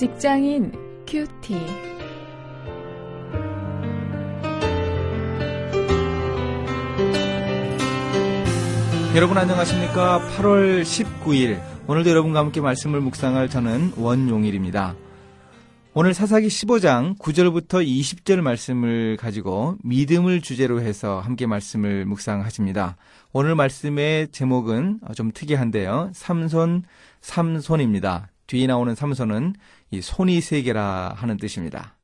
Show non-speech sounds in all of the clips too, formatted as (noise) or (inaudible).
직장인 큐티. 여러분 안녕하십니까? 8월 19일 오늘도 여러분과 함께 말씀을 묵상할 저는 원용일입니다. 오늘 사사기 15장 9절부터 20절 말씀을 가지고 믿음을 주제로 해서 함께 말씀을 묵상하십니다. 오늘 말씀의 제목은 좀 특이한데요. 삼손, 삼손입니다. 뒤에 나오는 삼손은 이 손이 세 개라 하는 뜻입니다.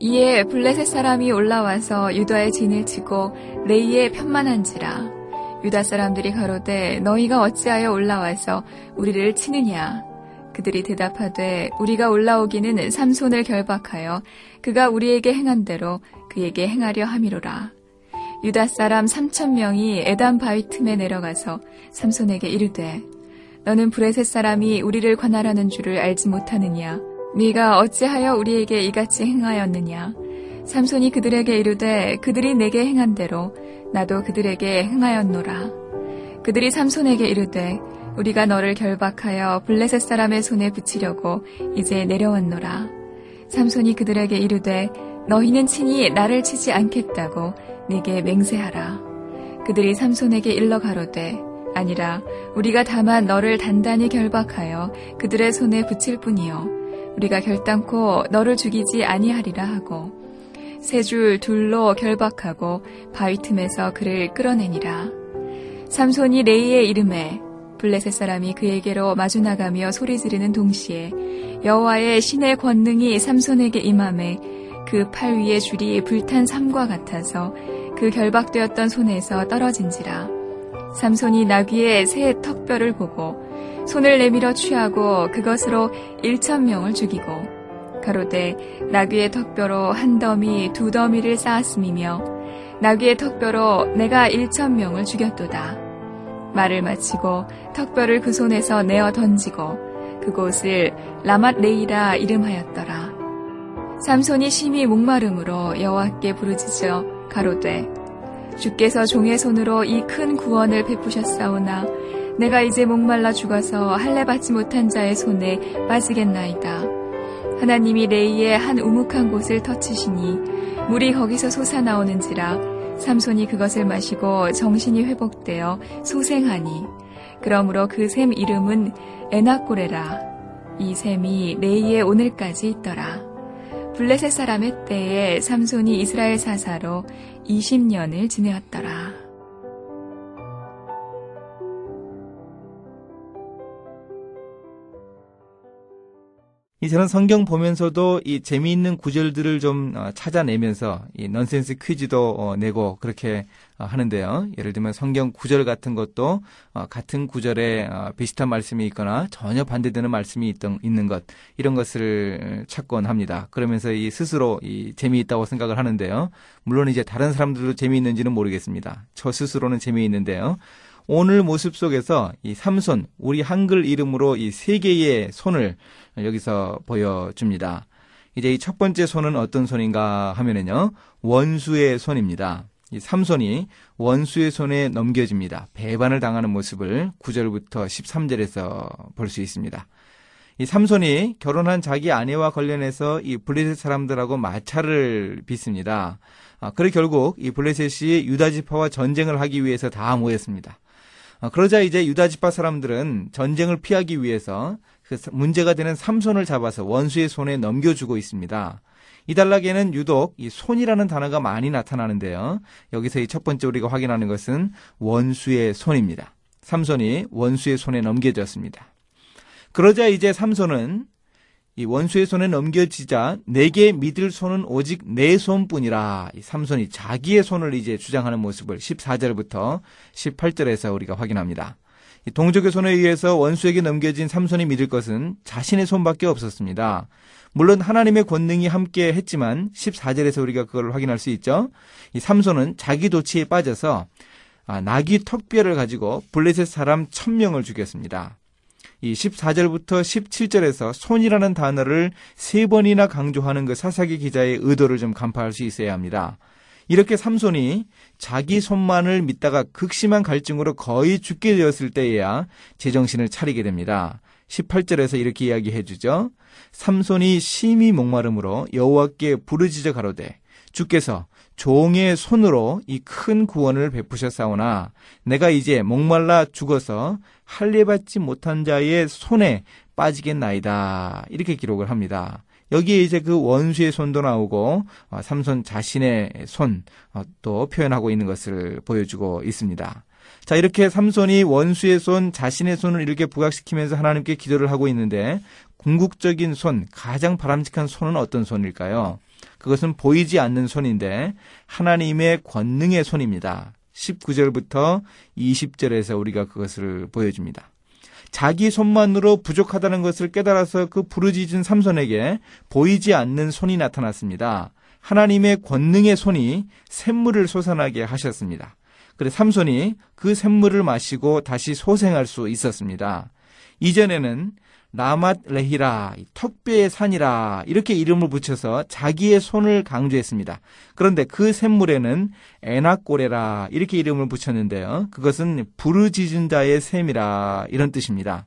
이에 블레셋 사람이 올라와서 유다의 진을 치고 레이의 편만한지라 유다 사람들이 가로되 너희가 어찌하여 올라와서 우리를 치느냐 그들이 대답하되 우리가 올라오기는 삼손을 결박하여 그가 우리에게 행한 대로 그에게 행하려 함이로라 유다 사람 삼천 명이 에단 바위 틈에 내려가서 삼손에게 이르되 너는 브레셋 사람이 우리를 관할하는 줄을 알지 못하느냐 네가 어찌하여 우리에게 이같이 행하였느냐? 삼손이 그들에게 이르되 그들이 내게 행한 대로 나도 그들에게 행하였노라. 그들이 삼손에게 이르되 우리가 너를 결박하여 블레셋 사람의 손에 붙이려고 이제 내려왔노라. 삼손이 그들에게 이르되 너희는 친히 나를 치지 않겠다고 네게 맹세하라. 그들이 삼손에게 일러 가로되 아니라 우리가 다만 너를 단단히 결박하여 그들의 손에 붙일 뿐이요 우리가 결단코 너를 죽이지 아니하리라 하고 세 줄 둘로 결박하고 바위 틈에서 그를 끌어내니라. 삼손이 레이의 이름에 블레셋 사람이 그에게로 마주 나가며 소리 지르는 동시에 여호와의 신의 권능이 삼손에게 임함에 그 팔 위의 줄이 불탄 삼과 같아서 그 결박되었던 손에서 떨어진지라. 삼손이 나귀의 새 턱뼈를 보고 손을 내밀어 취하고 그것으로 1천 명을 죽이고 가로되 나귀의 턱뼈로 한 더미 두 더미를 쌓았음이며 나귀의 턱뼈로 내가 1천 명을 죽였도다. 말을 마치고 턱뼈를 그 손에서 내어 던지고 그곳을 라맛 레이라 이름하였더라. 삼손이 심히 목마름으로 여호와께 부르짖어 가로되 주께서 종의 손으로 이 큰 구원을 베푸셨사오나 내가 이제 목말라 죽어서 할례 받지 못한 자의 손에 빠지겠나이다. 하나님이 레이의 한 우묵한 곳을 터치시니 물이 거기서 솟아나오는지라 삼손이 그것을 마시고 정신이 회복되어 소생하니 그러므로 그 샘 이름은 에나꼬레라 이 샘이 레이의 오늘까지 있더라. 블레셋 사람의 때에 삼손이 이스라엘 사사로 20년을 지내었더라. 저는 성경 보면서도 이 재미있는 구절들을 좀 어, 찾아내면서 이 넌센스 퀴즈도 어, 내고 그렇게 어, 하는데요. 예를 들면 성경 구절 같은 것도 같은 구절에 비슷한 말씀이 있거나 전혀 반대되는 말씀이 있던, 있는 것 이런 것을 찾곤 합니다. 그러면서 이 스스로 이 재미있다고 생각을 하는데요. 물론 이제 다른 사람들도 재미있는지는 모르겠습니다. 저 스스로는 재미있는데요. 오늘 모습 속에서 이 삼손, 우리 한글 이름으로 이 세 개의 손을 여기서 보여줍니다. 이제 이 첫 번째 손은 어떤 손인가 하면은요, 원수의 손입니다. 이 삼손이 원수의 손에 넘겨집니다. 배반을 당하는 모습을 9절부터 13절에서 볼 수 있습니다. 이 삼손이 결혼한 자기 아내와 관련해서 이 블레셋 사람들하고 마찰을 빚습니다. 아, 그래 결국 이 블레셋이 유다 지파와 전쟁을 하기 위해서 다 모였습니다. 아, 그러자 이제 유다 지파 사람들은 전쟁을 피하기 위해서 그 문제가 되는 삼손을 잡아서 원수의 손에 넘겨주고 있습니다. 이 단락에는 유독 이 손이라는 단어가 많이 나타나는데요. 여기서 이 첫 번째 우리가 확인하는 것은 원수의 손입니다. 삼손이 원수의 손에 넘겨졌습니다. 그러자 이제 삼손은 이 원수의 손에 넘겨지자 내게 믿을 손은 오직 내 손뿐이라 이 삼손이 자기의 손을 이제 주장하는 모습을 14절부터 18절에서 우리가 확인합니다. 이 동족의 손에 의해서 원수에게 넘겨진 삼손이 믿을 것은 자신의 손밖에 없었습니다. 물론 하나님의 권능이 함께 했지만 14절에서 우리가 그걸 확인할 수 있죠. 이 삼손은 자기 도치에 빠져서 아, 나귀 턱뼈를 가지고 블레셋 사람 천명을 죽였습니다. 이 14절부터 17절에서 손이라는 단어를 세 번이나 강조하는 그 사사기 기자의 의도를 좀 간파할 수 있어야 합니다. 이렇게 삼손이 자기 손만을 믿다가 극심한 갈증으로 거의 죽게 되었을 때에야 제정신을 차리게 됩니다. 18절에서 이렇게 이야기해 주죠. 삼손이 심히 목마름으로 여호와께 부르짖어 가로되 주께서 종의 손으로 이 큰 구원을 베푸셨사오나 내가 이제 목말라 죽어서 할례 받지 못한 자의 손에 빠지겠나이다. 이렇게 기록을 합니다. 여기에 이제 그 원수의 손도 나오고 어, 삼손 자신의 손도 어, 표현하고 있는 것을 보여주고 있습니다. 자, 이렇게 삼손이 원수의 손, 자신의 손을 이렇게 부각시키면서 하나님께 기도를 하고 있는데 궁극적인 손, 가장 바람직한 손은 어떤 손일까요? 그것은 보이지 않는 손인데 하나님의 권능의 손입니다. 19절부터 20절에서 우리가 그것을 보여줍니다. 자기 손만으로 부족하다는 것을 깨달아서 그 부르짖은 삼손에게 보이지 않는 손이 나타났습니다. 하나님의 권능의 손이 샘물을 솟아나게 하셨습니다. 그래 삼손이 그 샘물을 마시고 다시 소생할 수 있었습니다. 이전에는 라맛 레히라, 턱뼈의 산이라 이렇게 이름을 붙여서 자기의 손을 강조했습니다. 그런데 그 샘물에는 에나꼬레라 이렇게 이름을 붙였는데요. 그것은 부르짖은 자의 샘이라 이런 뜻입니다.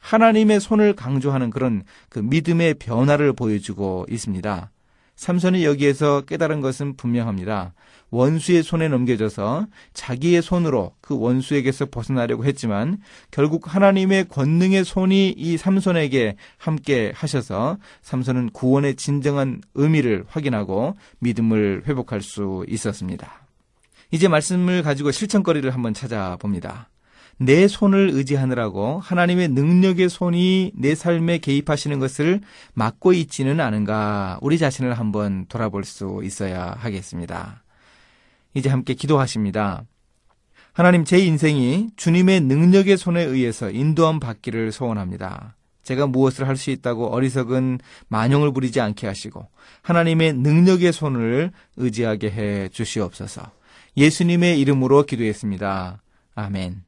하나님의 손을 강조하는 그런 그 믿음의 변화를 보여주고 있습니다. 삼손이 여기에서 깨달은 것은 분명합니다. 원수의 손에 넘겨져서 자기의 손으로 그 원수에게서 벗어나려고 했지만 결국 하나님의 권능의 손이 이 삼손에게 함께 하셔서 삼손은 구원의 진정한 의미를 확인하고 믿음을 회복할 수 있었습니다. 이제 말씀을 가지고 실천거리를 한번 찾아봅니다. 내 손을 의지하느라고 하나님의 능력의 손이 내 삶에 개입하시는 것을 막고 있지는 않은가 우리 자신을 한번 돌아볼 수 있어야 하겠습니다. 이제 함께 기도하십니다. 하나님 제 인생이 주님의 능력의 손에 의해서 인도함 받기를 소원합니다. 제가 무엇을 할 수 있다고 어리석은 만용을 부리지 않게 하시고 하나님의 능력의 손을 의지하게 해 주시옵소서. 예수님의 이름으로 기도했습니다. 아멘.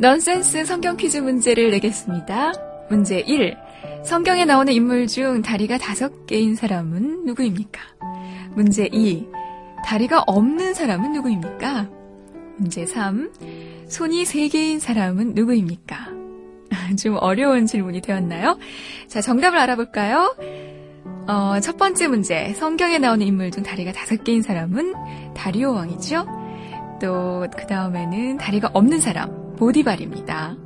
넌센스 성경 퀴즈 문제를 내겠습니다. 문제 1. 성경에 나오는 인물 중 다리가 다섯 개인 사람은 누구입니까? 문제 2. 다리가 없는 사람은 누구입니까? 문제 3. 손이 세 개인 사람은 누구입니까? (laughs) 좀 어려운 질문이 되었나요? 자, 정답을 알아볼까요? 어, 첫 번째 문제. 성경에 나오는 인물 중 다리가 다섯 개인 사람은 다리오 왕이죠? 또, 그 다음에는 다리가 없는 사람, 보디발입니다.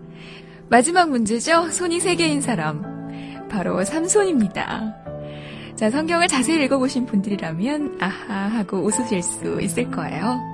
마지막 문제죠. 손이 세 개인 사람. 바로 삼손입니다. 자, 성경을 자세히 읽어보신 분들이라면 아하 하고 웃으실 수 있을 거예요.